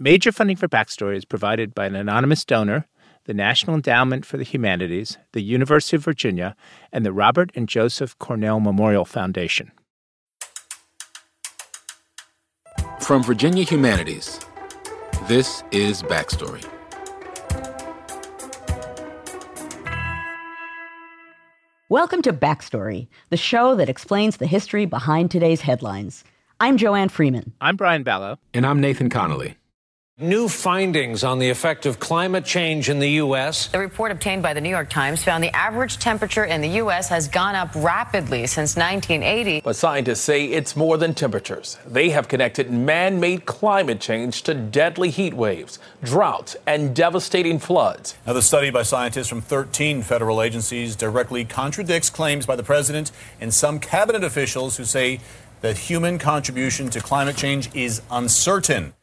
Major funding for Backstory is provided by an anonymous donor, the National Endowment for the Humanities, the University of Virginia, and the Robert and Joseph Cornell Memorial Foundation. From Virginia Humanities, this is Backstory. Welcome to Backstory, the show that explains the history behind today's headlines. I'm Joanne Freeman. I'm Brian Balogh. And I'm Nathan Connolly. New findings on the effect of climate change in the U.S. The report obtained by the New York Times found the average temperature in the U.S. has gone up rapidly since 1980. But scientists say it's more than temperatures. They have connected man made climate change to deadly heat waves, droughts, and devastating floods. Now, the study by scientists from 13 federal agencies directly contradicts claims by the president and some cabinet officials who say that human contribution to climate change is uncertain.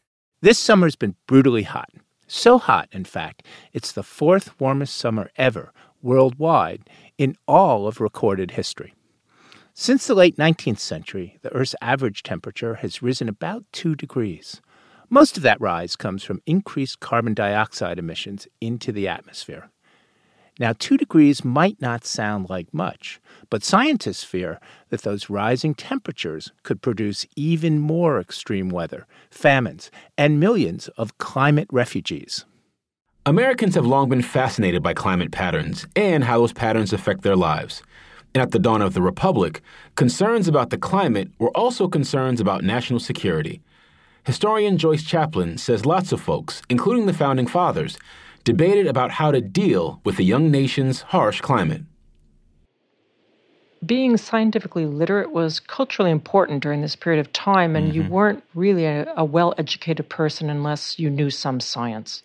This summer's been brutally hot. So hot, in fact, it's the fourth warmest summer ever worldwide in all of recorded history. Since the late 19th century, the Earth's average temperature has risen about 2 degrees. Most of that rise comes from increased carbon dioxide emissions into the atmosphere. Now, 2 degrees might not sound like much, but scientists fear that those rising temperatures could produce even more extreme weather, famines, and millions of climate refugees. Americans have long been fascinated by climate patterns and how those patterns affect their lives. And at the dawn of the Republic, concerns about the climate were also concerns about national security. Historian Joyce Chaplin says lots of folks, including the founding fathers, debated about how to deal with the young nation's harsh climate. Being scientifically literate was culturally important during this period of time, and mm-hmm. you weren't really a, a well educated person unless you knew some science.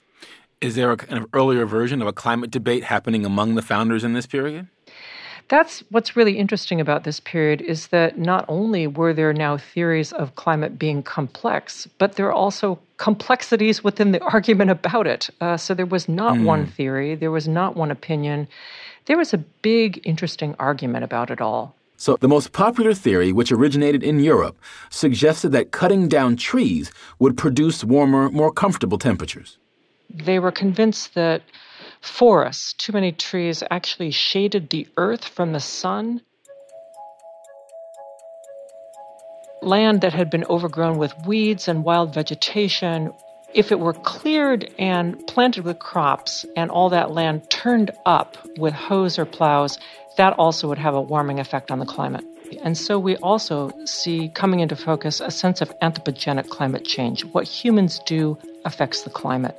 Is there a kind of earlier version of a climate debate happening among the founders in this period? That's what's really interesting about this period is that not only were there now theories of climate being complex, but there are also complexities within the argument about it. Uh, so there was not mm. one theory, there was not one opinion. There was a big, interesting argument about it all. So, the most popular theory, which originated in Europe, suggested that cutting down trees would produce warmer, more comfortable temperatures. They were convinced that forests, too many trees, actually shaded the earth from the sun. Land that had been overgrown with weeds and wild vegetation, if it were cleared and planted with crops and all that land turned up with hoes or plows, that also would have a warming effect on the climate. And so we also see coming into focus a sense of anthropogenic climate change. What humans do affects the climate.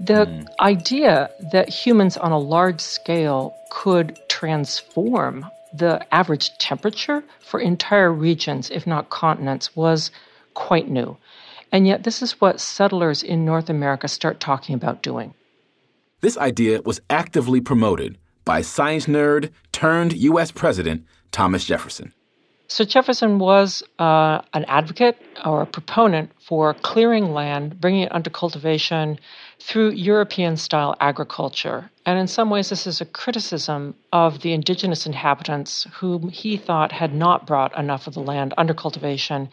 The mm. idea that humans on a large scale could transform the average temperature for entire regions, if not continents, was quite new. And yet, this is what settlers in North America start talking about doing. This idea was actively promoted by science nerd turned U.S. President Thomas Jefferson. So, Jefferson was uh, an advocate or a proponent for clearing land, bringing it under cultivation, through European style agriculture. And in some ways, this is a criticism of the indigenous inhabitants whom he thought had not brought enough of the land under cultivation,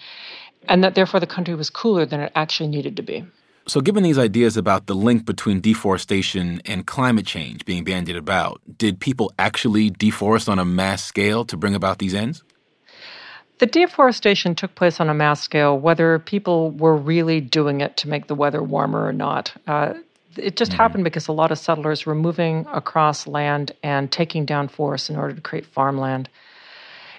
and that therefore the country was cooler than it actually needed to be. So, given these ideas about the link between deforestation and climate change being bandied about, did people actually deforest on a mass scale to bring about these ends? The deforestation took place on a mass scale, whether people were really doing it to make the weather warmer or not. Uh, it just mm-hmm. happened because a lot of settlers were moving across land and taking down forests in order to create farmland.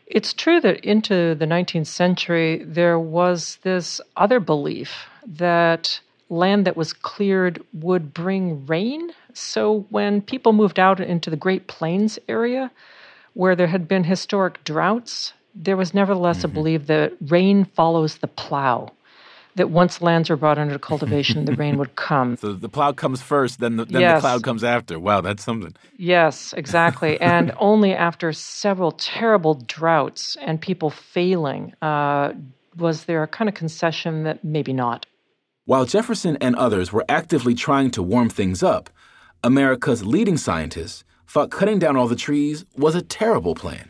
It's true that into the 19th century, there was this other belief that land that was cleared would bring rain. So when people moved out into the Great Plains area, where there had been historic droughts, there was nevertheless mm-hmm. a belief that rain follows the plow. that once lands were brought under cultivation, the rain would come. So the plow comes first, then the, then Yes. the cloud comes after. Wow, that's something. Yes, exactly. and only after several terrible droughts and people failing uh, was there a kind of concession that maybe not. While Jefferson and others were actively trying to warm things up, America's leading scientists thought cutting down all the trees was a terrible plan.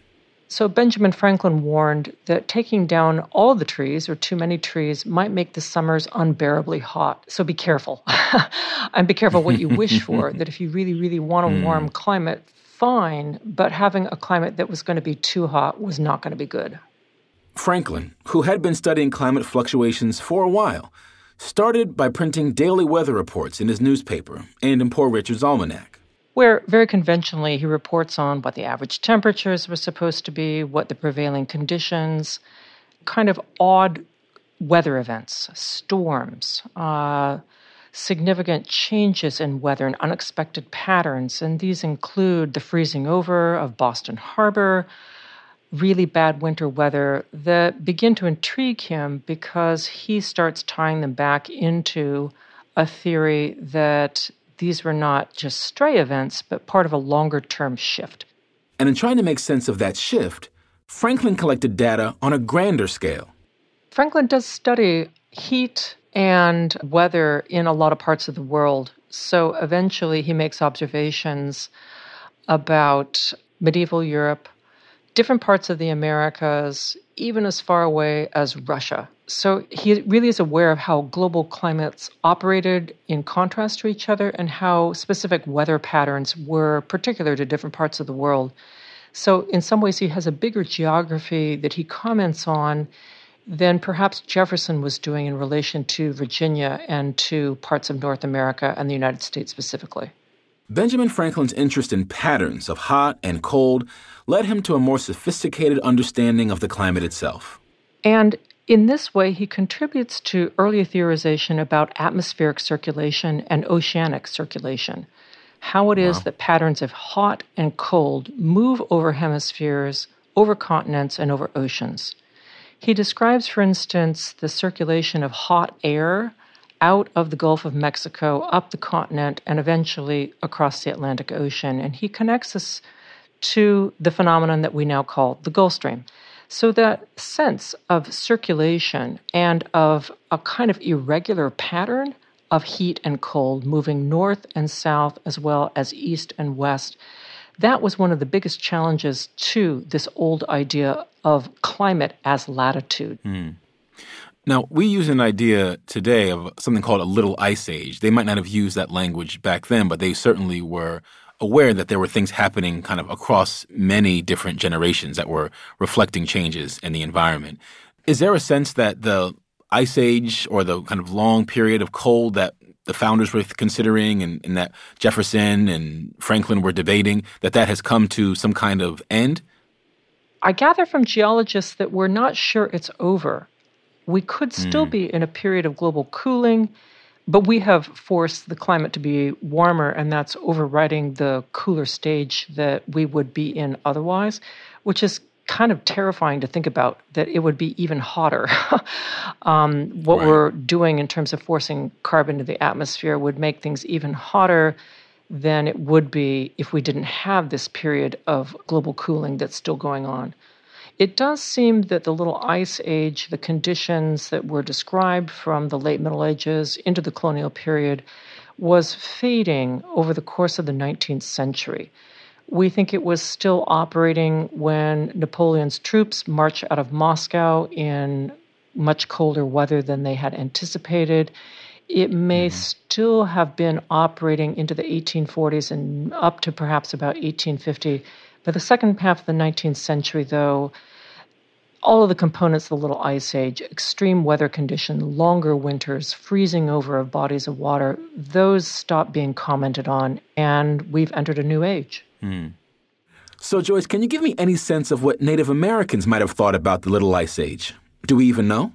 So Benjamin Franklin warned that taking down all the trees or too many trees might make the summers unbearably hot. So be careful. and be careful what you wish for. That if you really, really want a warm hmm. climate, fine, but having a climate that was going to be too hot was not going to be good. Franklin, who had been studying climate fluctuations for a while, started by printing daily weather reports in his newspaper and in Poor Richard's almanac. Where very conventionally he reports on what the average temperatures were supposed to be, what the prevailing conditions, kind of odd weather events, storms, uh, significant changes in weather and unexpected patterns. And these include the freezing over of Boston Harbor, really bad winter weather that begin to intrigue him because he starts tying them back into a theory that these were not just stray events, but part of a longer term shift. And in trying to make sense of that shift, Franklin collected data on a grander scale. Franklin does study heat and weather in a lot of parts of the world. So eventually he makes observations about medieval Europe, different parts of the Americas, even as far away as Russia. So he really is aware of how global climates operated in contrast to each other and how specific weather patterns were particular to different parts of the world. So, in some ways, he has a bigger geography that he comments on than perhaps Jefferson was doing in relation to Virginia and to parts of North America and the United States specifically. Benjamin Franklin's interest in patterns of hot and cold led him to a more sophisticated understanding of the climate itself. And in this way, he contributes to earlier theorization about atmospheric circulation and oceanic circulation. How it is that patterns of hot and cold move over hemispheres, over continents, and over oceans. He describes, for instance, the circulation of hot air out of the Gulf of Mexico, up the continent, and eventually across the Atlantic Ocean. And he connects this to the phenomenon that we now call the Gulf Stream. So that sense of circulation and of a kind of irregular pattern of heat and cold moving north and south as well as east and west, that was one of the biggest challenges to this old idea of climate as latitude. Hmm. Now, we use an idea today of something called a little ice age. They might not have used that language back then, but they certainly were aware that there were things happening kind of across many different generations that were reflecting changes in the environment. Is there a sense that the ice age or the kind of long period of cold that the founders were considering and, and that Jefferson and Franklin were debating, that that has come to some kind of end? I gather from geologists that we're not sure it's over. We could still hmm. be in a period of global cooling, but we have forced the climate to be warmer, and that's overriding the cooler stage that we would be in otherwise, which is kind of terrifying to think about that it would be even hotter. um, what Right. we're doing in terms of forcing carbon to the atmosphere would make things even hotter than it would be if we didn't have this period of global cooling that's still going on. It does seem that the little ice age, the conditions that were described from the late Middle Ages into the colonial period, was fading over the course of the 19th century. We think it was still operating when Napoleon's troops marched out of Moscow in much colder weather than they had anticipated. It may mm-hmm. still have been operating into the 1840s and up to perhaps about 1850. By the second half of the 19th century, though, all of the components of the little ice age, extreme weather condition, longer winters, freezing over of bodies of water, those stopped being commented on, and we've entered a new age. Hmm. So, Joyce, can you give me any sense of what Native Americans might have thought about the Little Ice Age? Do we even know?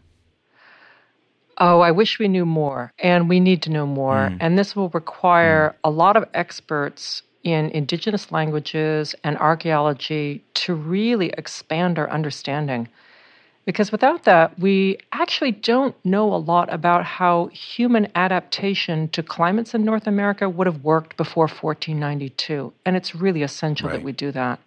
Oh, I wish we knew more, and we need to know more. Hmm. And this will require hmm. a lot of experts in indigenous languages and archaeology to really expand our understanding. Because without that, we actually don't know a lot about how human adaptation to climates in North America would have worked before 1492. And it's really essential right. that we do that.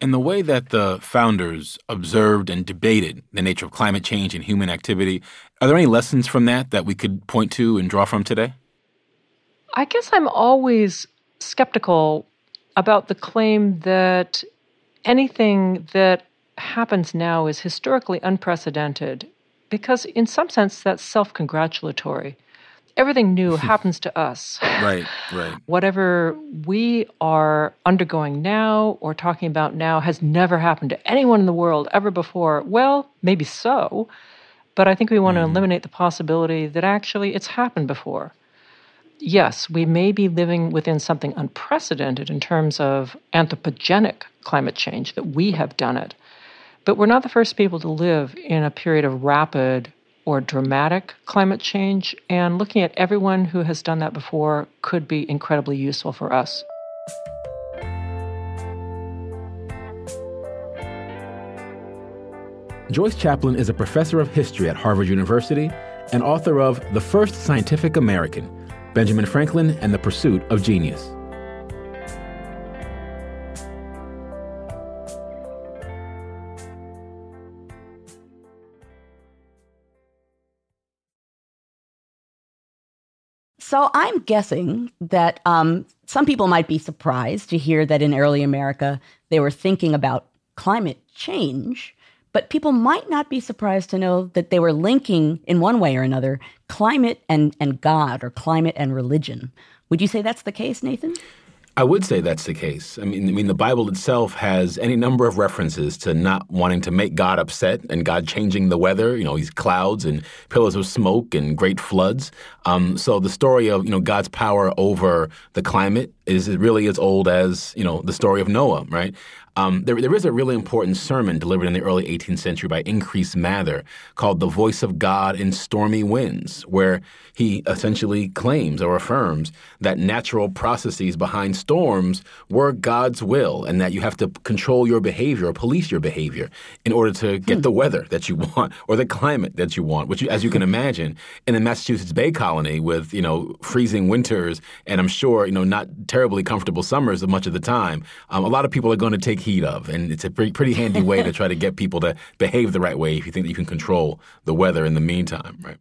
And the way that the founders observed and debated the nature of climate change and human activity, are there any lessons from that that we could point to and draw from today? I guess I'm always skeptical about the claim that anything that happens now is historically unprecedented because, in some sense, that's self congratulatory. Everything new happens to us. Right, right. Whatever we are undergoing now or talking about now has never happened to anyone in the world ever before. Well, maybe so, but I think we want mm. to eliminate the possibility that actually it's happened before yes, we may be living within something unprecedented in terms of anthropogenic climate change, that we have done it. But we're not the first people to live in a period of rapid or dramatic climate change, and looking at everyone who has done that before could be incredibly useful for us. Joyce Chaplin is a professor of history at Harvard University and author of The First Scientific American Benjamin Franklin and the Pursuit of Genius. So I'm guessing that um, some people might be surprised to hear that in early America they were thinking about climate change but people might not be surprised to know that they were linking, in one way or another, climate and, and God or climate and religion. Would you say that's the case, Nathan? I would say that's the case. I mean, I mean, the Bible itself has any number of references to not wanting to make God upset and God changing the weather. You know, these clouds and pillars of smoke and great floods. Um, so the story of you know God's power over the climate is really as old as you know the story of Noah, right? Um, there, there is a really important sermon delivered in the early 18th century by Increase Mather called The Voice of God in Stormy Winds, where he essentially claims or affirms that natural processes behind storms were God's will and that you have to control your behavior or police your behavior in order to get hmm. the weather that you want or the climate that you want, which, as you can imagine, in the Massachusetts Bay Colony with, you know, freezing winters and I'm sure, you know, not terribly comfortable summers of much of the time, um, a lot of people are going to take heat of. And it's a pretty, pretty handy way to try to get people to behave the right way if you think that you can control the weather in the meantime, right?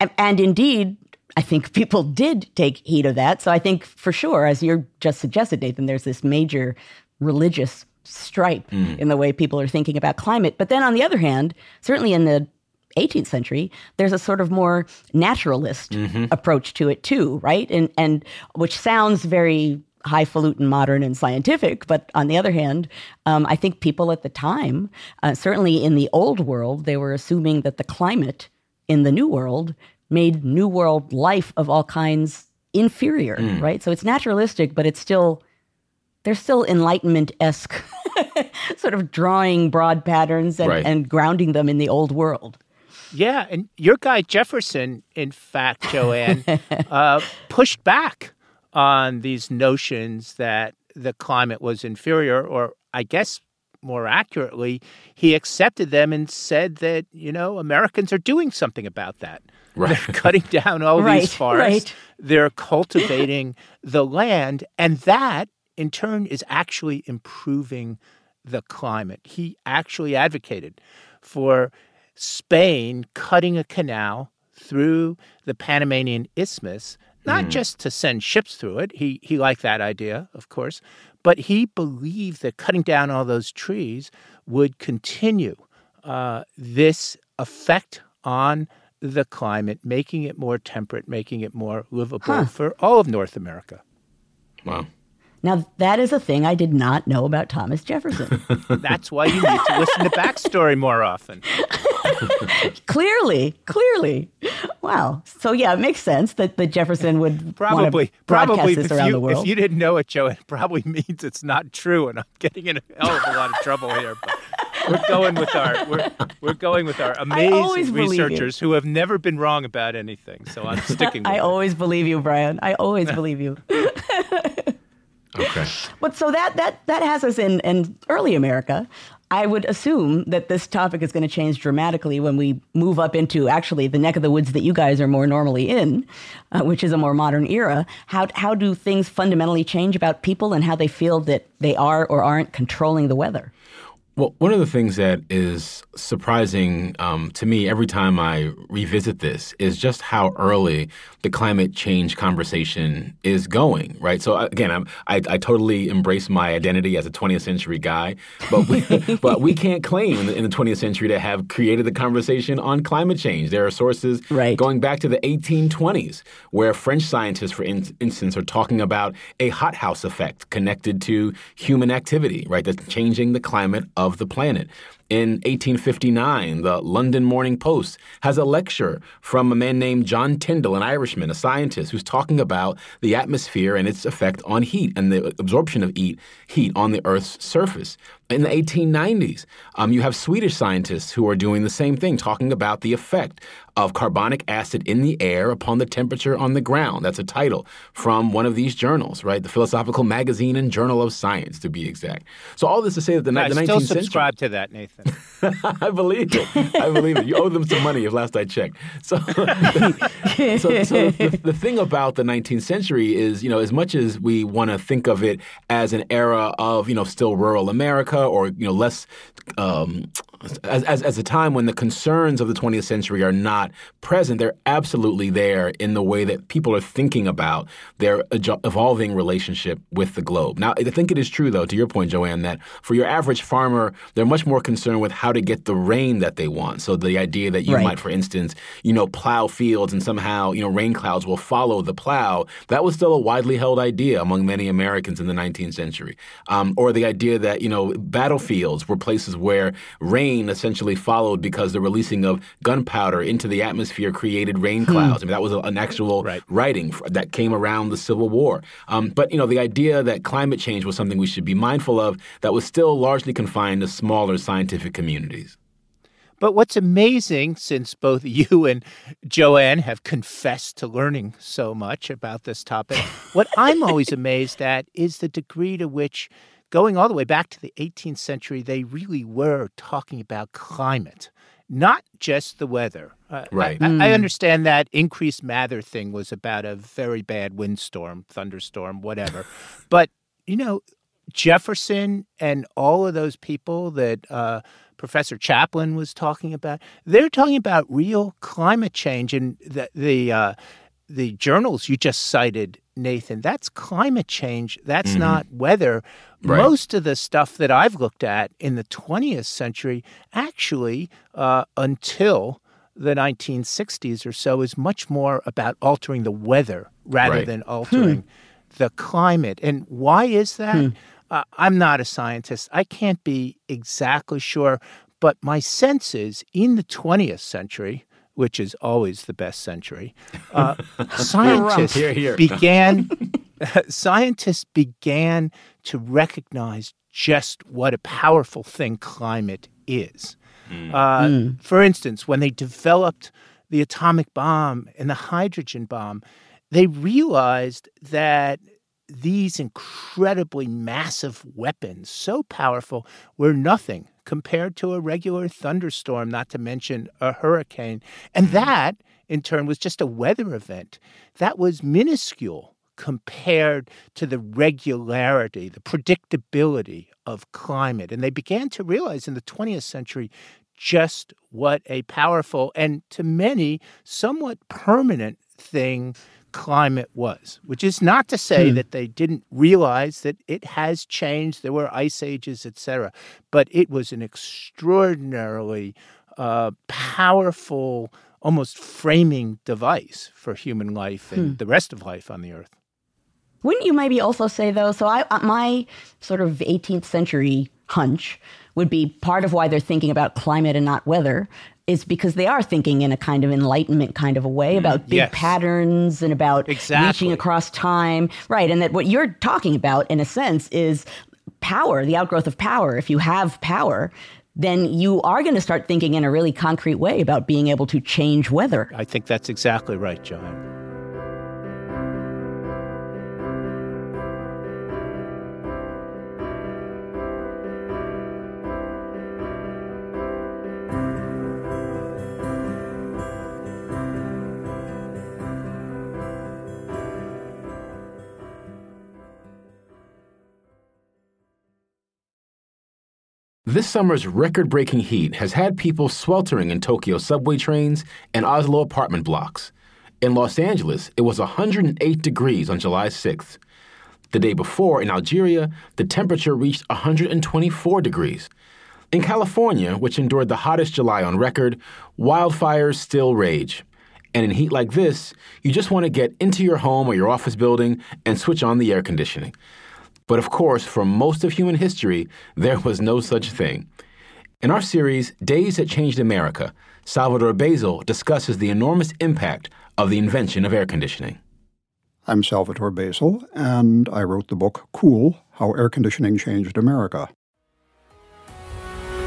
And, and indeed, I think people did take heed of that. So I think for sure, as you just suggested, Nathan, there's this major religious stripe mm. in the way people are thinking about climate. But then on the other hand, certainly in the 18th century, there's a sort of more naturalist mm-hmm. approach to it too, right? And and which sounds very highfalutin, modern, and scientific. But on the other hand, um, I think people at the time, uh, certainly in the old world, they were assuming that the climate in the new world made new world life of all kinds inferior, mm. right? So it's naturalistic, but it's still there's still enlightenment esque sort of drawing broad patterns and, right. and grounding them in the old world. Yeah, and your guy Jefferson, in fact, Joanne, uh, pushed back on these notions that the climate was inferior, or I guess more accurately, he accepted them and said that, you know, Americans are doing something about that. Right. They're cutting down all right, these forests. Right. They're cultivating the land. And that, in turn, is actually improving the climate. He actually advocated for Spain cutting a canal through the Panamanian Isthmus not mm. just to send ships through it. He he liked that idea, of course, but he believed that cutting down all those trees would continue uh, this effect on the climate, making it more temperate, making it more livable huh. for all of North America. Wow. Now, that is a thing I did not know about Thomas Jefferson. That's why you need to listen to backstory more often. clearly, clearly. Wow. So yeah, it makes sense that, that Jefferson would probably probably this around you, the world. If you didn't know it, Joe, it probably means it's not true, and I'm getting in a hell of a lot of trouble here. But we're going with our we're, we're going with our amazing researchers who have never been wrong about anything. So I'm sticking. I it. I always believe you, Brian. I always believe you. Okay. But so that that that has us in in early America. I would assume that this topic is going to change dramatically when we move up into actually the neck of the woods that you guys are more normally in, uh, which is a more modern era. How, how do things fundamentally change about people and how they feel that they are or aren't controlling the weather? Well, one of the things that is surprising um, to me every time I revisit this is just how early the climate change conversation is going. Right. So uh, again, I'm, I, I totally embrace my identity as a 20th century guy, but we, but we can't claim in the, in the, 20th century to have created the conversation on climate change. There are sources right. going back to the 1820s where French scientists, for in, instance, are talking about a hothouse effect connected to human activity. Right. That's changing the climate of the planet. In 1859, the London Morning Post has a lecture from a man named John Tyndall, an Irishman, a scientist, who's talking about the atmosphere and its effect on heat and the absorption of heat, heat on the Earth's surface. In the 1890s, um, you have Swedish scientists who are doing the same thing, talking about the effect of carbonic acid in the air upon the temperature on the ground. That's a title from one of these journals, right? The Philosophical Magazine and Journal of Science, to be exact. So all this to say that the, I the 19th still subscribe to that, Nathan. I believe it. I believe it. You owe them some money, if last I checked. So, so, so the, the thing about the 19th century is, you know, as much as we want to think of it as an era of, you know, still rural America or, you know, less um, as, as, as, a time when the concerns of the 20th century are not present, they're absolutely there in the way that people are thinking about their evolving relationship with the globe. Now, I think it is true, though, to your point, Joanne, that for your average farmer, they're much more concerned with how to get the rain that they want. So the idea that you right. might, for instance, you know, plow fields and somehow, you know, rain clouds will follow the plow, that was still a widely held idea among many Americans in the 19th century. Um, or the idea that, you know, battlefields were places where rain rain essentially followed because the releasing of gunpowder into the atmosphere created rain clouds. Hmm. I mean, that was an actual right. writing that came around the Civil War. Um, but you know, the idea that climate change was something we should be mindful of that was still largely confined to smaller scientific communities. But what's amazing, since both you and Joanne have confessed to learning so much about this topic, what I'm always amazed at is the degree to which going all the way back to the 18th century, they really were talking about climate, not just the weather. Uh, right. I, mm. I, understand that Increase Mather thing was about a very bad windstorm, thunderstorm, whatever. but, you know, Jefferson and all of those people that uh, Professor Chaplin was talking about, they're talking about real climate change. And the, the, uh, the journals you just cited Nathan, that's climate change. That's mm-hmm. not weather. Right. Most of the stuff that I've looked at in the 20th century, actually, uh, until the 1960s or so, is much more about altering the weather rather right. than altering hmm. the climate. And why is that? Hmm. Uh, I'm not a scientist. I can't be exactly sure. But my sense is in the 20th century, which is always the best century, uh, scientists here, here. began scientists began to recognize just what a powerful thing climate is. Mm. Uh, mm. For instance, when they developed the atomic bomb and the hydrogen bomb, they realized that these incredibly massive weapons, so powerful, were nothing compared to a regular thunderstorm, not to mention a hurricane. And mm-hmm. that, in turn, was just a weather event. That was minuscule compared to the regularity, the predictability of climate. And they began to realize in the 20th century just what a powerful and to many somewhat permanent thing climate was, which is not to say hmm. that they didn't realize that it has changed. There were ice ages, etc., but it was an extraordinarily uh, powerful, almost framing device for human life and hmm. the rest of life on the earth. Wouldn't you maybe also say though? So I, uh, my sort of 18th century hunch would be part of why they're thinking about climate and not weather is because they are thinking in a kind of enlightenment kind of a way mm, about big yes. patterns and about exactly. reaching across time. Right. And that what you're talking about, in a sense, is power, the outgrowth of power. If you have power, then you are going to start thinking in a really concrete way about being able to change weather. I think that's exactly right, John. This summer's record breaking heat has had people sweltering in Tokyo subway trains and Oslo apartment blocks. In Los Angeles, it was 108 degrees on July 6th. The day before, in Algeria, the temperature reached 124 degrees. In California, which endured the hottest July on record, wildfires still rage. And in heat like this, you just want to get into your home or your office building and switch on the air conditioning. But of course, for most of human history, there was no such thing. In our series, Days That Changed America, Salvatore Basile discusses the enormous impact of the invention of air conditioning. I'm Salvatore Basile, and I wrote the book Cool How Air Conditioning Changed America.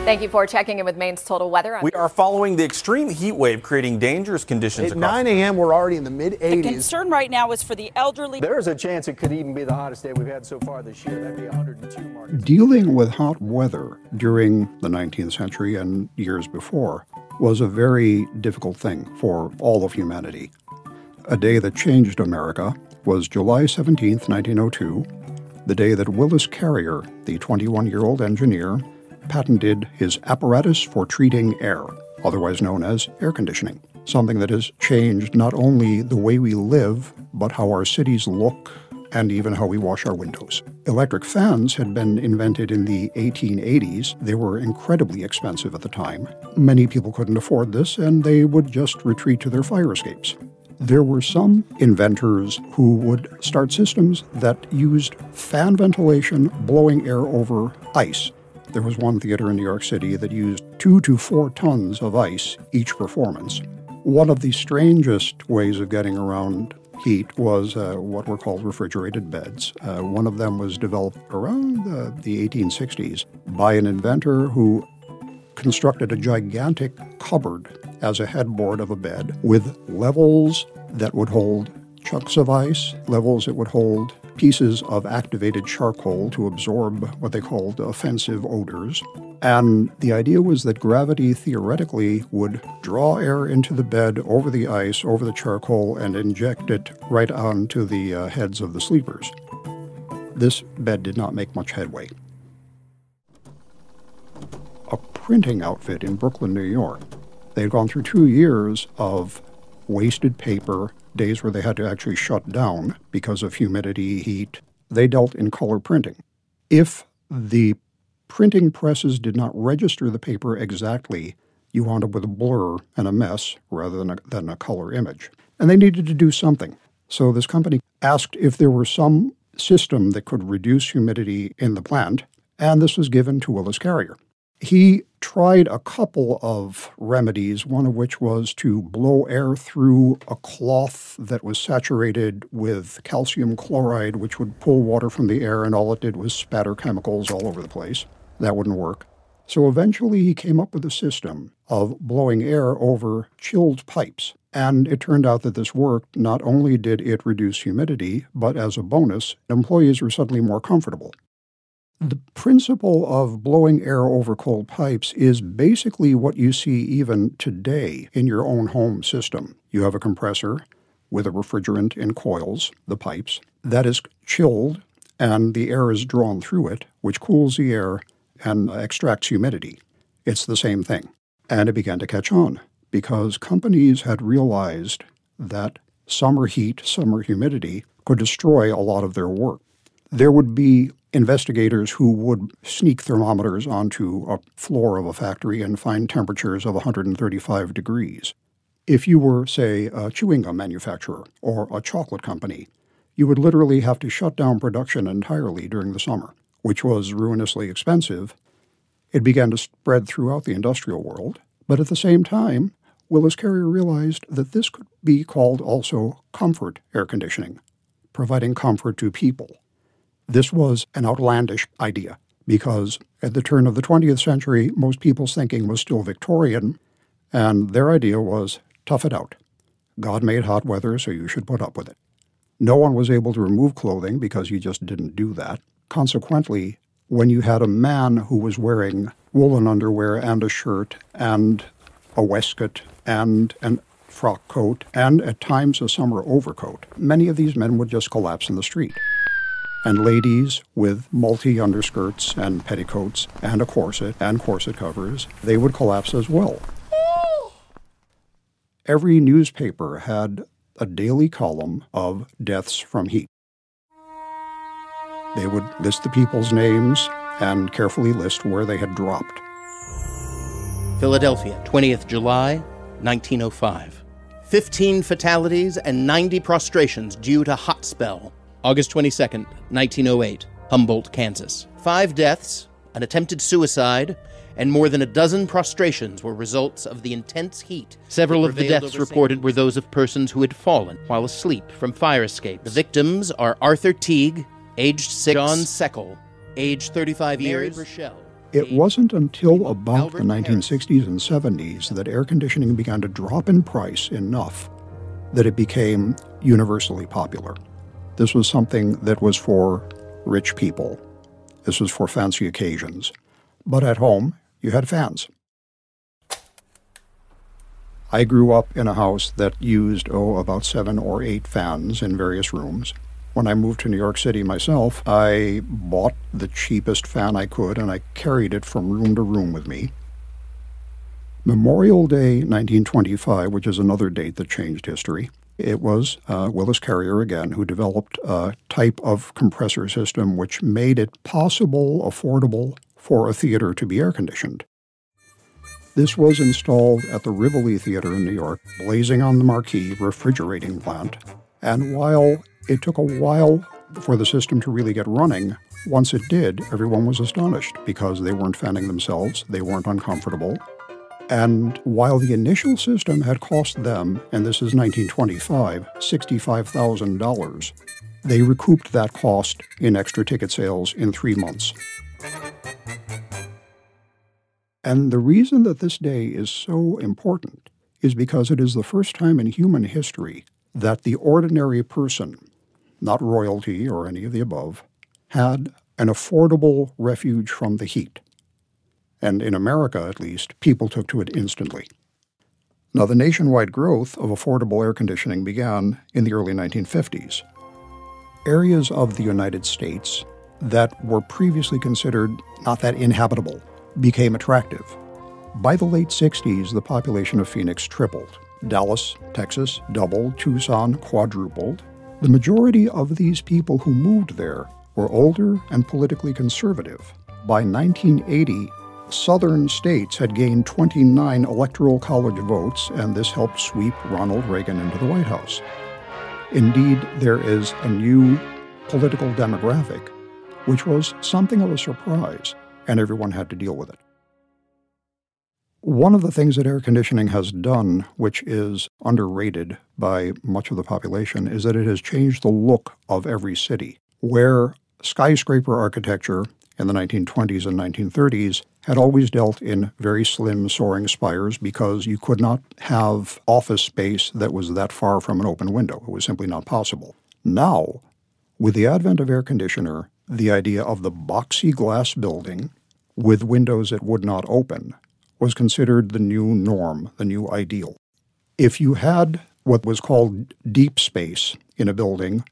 Thank you for checking in with Maine's Total Weather. We are following the extreme heat wave creating dangerous conditions. At 9 a.m., we're already in the mid 80s. The concern right now is for the elderly. There is a chance it could even be the hottest day we've had so far this year. That'd be 102 marks. Dealing with hot weather during the 19th century and years before was a very difficult thing for all of humanity. A day that changed America was July 17, 1902, the day that Willis Carrier, the 21 year old engineer, patented his apparatus for treating air, otherwise known as air conditioning, something that has changed not only the way we live, but how our cities look and even how we wash our windows. Electric fans had been invented in the 1880s. They were incredibly expensive at the time. Many people couldn't afford this, and they would just retreat to their fire escapes. There were some inventors who would start systems that used fan ventilation blowing air over ice there was one theater in New York City that used two to four tons of ice each performance. One of the strangest ways of getting around heat was uh, what were called refrigerated beds. Uh, one of them was developed around the 1860s by an inventor who constructed a gigantic cupboard as a headboard of a bed with levels that would hold chunks of ice, levels that would hold pieces of activated charcoal to absorb what they called offensive odors. And the idea was that gravity theoretically would draw air into the bed over the ice, over the charcoal, and inject it right onto the uh, heads of the sleepers. This bed did not make much headway. A printing outfit in Brooklyn, New York, they'd gone through two years of wasted paper, days where they had to actually shut down because of humidity, heat. They dealt in color printing. If the printing presses did not register the paper exactly, you wound up with a blur and a mess rather than a, than a color image. And they needed to do something. So this company asked if there were some system that could reduce humidity in the plant, and this was given to Willis Carrier. He tried a couple of remedies, one of which was to blow air through a cloth that was saturated with calcium chloride, which would pull water from the air, and all it did was spatter chemicals all over the place. That wouldn't work. So eventually he came up with a system of blowing air over chilled pipes. And it turned out that this worked. Not only did it reduce humidity, but as a bonus, employees were suddenly more comfortable. The principle of blowing air over cold pipes is basically what you see even today in your own home system. You have a compressor with a refrigerant in coils, the pipes, that is chilled and the air is drawn through it, which cools the air and extracts humidity. It's the same thing. And it began to catch on because companies had realized that summer heat, summer humidity could destroy a lot of their work. There would be investigators who would sneak thermometers onto a floor of a factory and find temperatures of 135 degrees. If you were, say, a chewing gum manufacturer or a chocolate company, you would literally have to shut down production entirely during the summer, which was ruinously expensive. It began to spread throughout the industrial world, but at the same time, Willis Carrier realized that this could be called also comfort air conditioning, providing comfort to people. This was an outlandish idea because at the turn of the 20th century, most people's thinking was still Victorian, and their idea was tough it out. God made hot weather, so you should put up with it. No one was able to remove clothing because you just didn't do that. Consequently, when you had a man who was wearing woolen underwear and a shirt and a waistcoat and a frock coat and at times a summer overcoat, many of these men would just collapse in the street. And ladies with multi underskirts and petticoats and a corset and corset covers, they would collapse as well. Every newspaper had a daily column of deaths from heat. They would list the people's names and carefully list where they had dropped. Philadelphia, 20th July, 1905. 15 fatalities and 90 prostrations due to hot spell. August 22nd, 1908, Humboldt, Kansas. Five deaths, an attempted suicide, and more than a dozen prostrations were results of the intense heat. Several of the deaths reported were those of persons who had fallen while asleep from fire escapes. The victims are Arthur Teague, aged six, John Seckel, aged 35 years, Rochelle. It wasn't until about the 1960s and 70s that air conditioning began to drop in price enough that it became universally popular. This was something that was for rich people. This was for fancy occasions. But at home, you had fans. I grew up in a house that used, oh, about seven or eight fans in various rooms. When I moved to New York City myself, I bought the cheapest fan I could and I carried it from room to room with me. Memorial Day 1925, which is another date that changed history, it was uh, Willis Carrier again who developed a type of compressor system which made it possible, affordable for a theater to be air conditioned. This was installed at the Rivoli Theater in New York, blazing on the marquee refrigerating plant. And while it took a while for the system to really get running. Once it did, everyone was astonished because they weren't fanning themselves, they weren't uncomfortable. And while the initial system had cost them, and this is 1925, $65,000, they recouped that cost in extra ticket sales in three months. And the reason that this day is so important is because it is the first time in human history that the ordinary person not royalty or any of the above, had an affordable refuge from the heat. And in America, at least, people took to it instantly. Now, the nationwide growth of affordable air conditioning began in the early 1950s. Areas of the United States that were previously considered not that inhabitable became attractive. By the late 60s, the population of Phoenix tripled. Dallas, Texas doubled, Tucson quadrupled, the majority of these people who moved there were older and politically conservative. By 1980, southern states had gained 29 electoral college votes, and this helped sweep Ronald Reagan into the White House. Indeed, there is a new political demographic, which was something of a surprise, and everyone had to deal with it. One of the things that air conditioning has done, which is underrated by much of the population, is that it has changed the look of every city. Where skyscraper architecture in the 1920s and 1930s had always dealt in very slim soaring spires because you could not have office space that was that far from an open window. It was simply not possible. Now, with the advent of air conditioner, the idea of the boxy glass building with windows that would not open was considered the new norm, the new ideal. If you had what was called deep space in a building,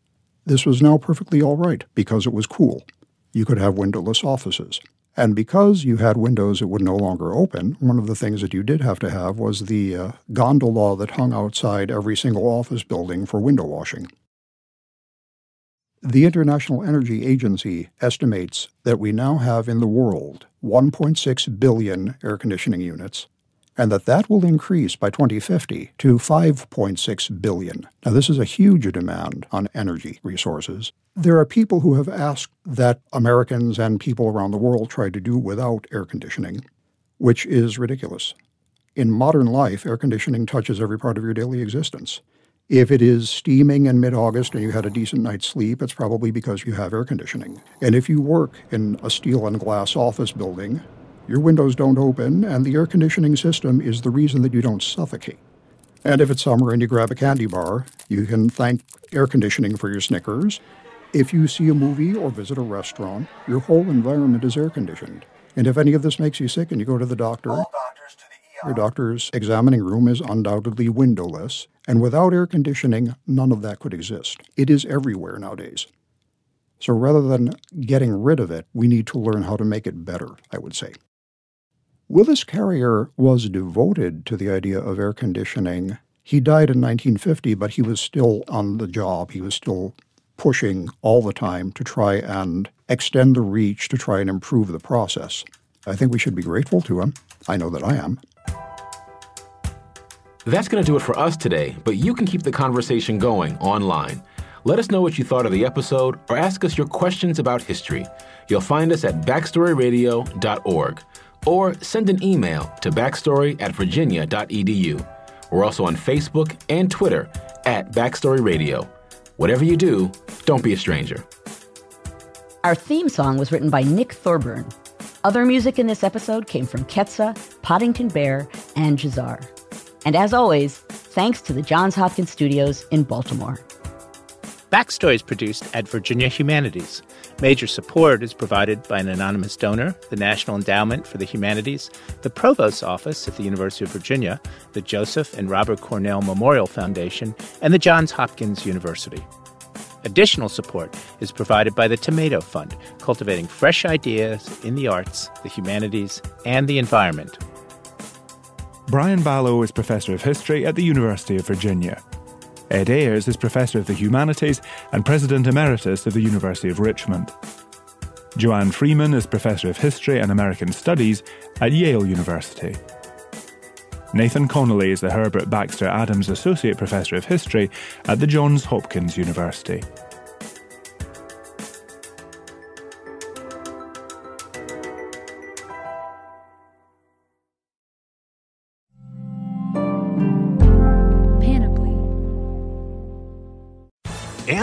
this was now perfectly all right because it was cool. You could have windowless offices. And because you had windows that would no longer open, one of the things that you did have to have was the uh, gondola that hung outside every single office building for window washing. The International Energy Agency estimates that we now have in the world 1.6 billion air conditioning units, and that that will increase by 2050 to 5.6 billion. Now, this is a huge demand on energy resources. There are people who have asked that Americans and people around the world try to do without air conditioning, which is ridiculous. In modern life, air conditioning touches every part of your daily existence. If it is steaming in mid August and you had a decent night's sleep, it's probably because you have air conditioning. And if you work in a steel and glass office building, your windows don't open, and the air conditioning system is the reason that you don't suffocate. And if it's summer and you grab a candy bar, you can thank air conditioning for your Snickers. If you see a movie or visit a restaurant, your whole environment is air conditioned. And if any of this makes you sick and you go to the doctor, your doctor's examining room is undoubtedly windowless, and without air conditioning, none of that could exist. It is everywhere nowadays. So rather than getting rid of it, we need to learn how to make it better, I would say. Willis Carrier was devoted to the idea of air conditioning. He died in 1950, but he was still on the job. He was still pushing all the time to try and extend the reach to try and improve the process. I think we should be grateful to him. I know that I am. That's going to do it for us today, but you can keep the conversation going online. Let us know what you thought of the episode or ask us your questions about history. You'll find us at backstoryradio.org or send an email to backstory at virginia.edu. We're also on Facebook and Twitter at Backstory Radio. Whatever you do, don't be a stranger. Our theme song was written by Nick Thorburn. Other music in this episode came from Ketsa, Podington Bear, and Jazar. And as always, thanks to the Johns Hopkins Studios in Baltimore. Backstory is produced at Virginia Humanities. Major support is provided by an anonymous donor, the National Endowment for the Humanities, the Provost's Office at the University of Virginia, the Joseph and Robert Cornell Memorial Foundation, and the Johns Hopkins University. Additional support is provided by the Tomato Fund, cultivating fresh ideas in the arts, the humanities, and the environment. Brian Balogh is Professor of History at the University of Virginia. Ed Ayers is Professor of the Humanities and President Emeritus of the University of Richmond. Joanne Freeman is Professor of History and American Studies at Yale University. Nathan Connolly is the Herbert Baxter Adams Associate Professor of History at the Johns Hopkins University.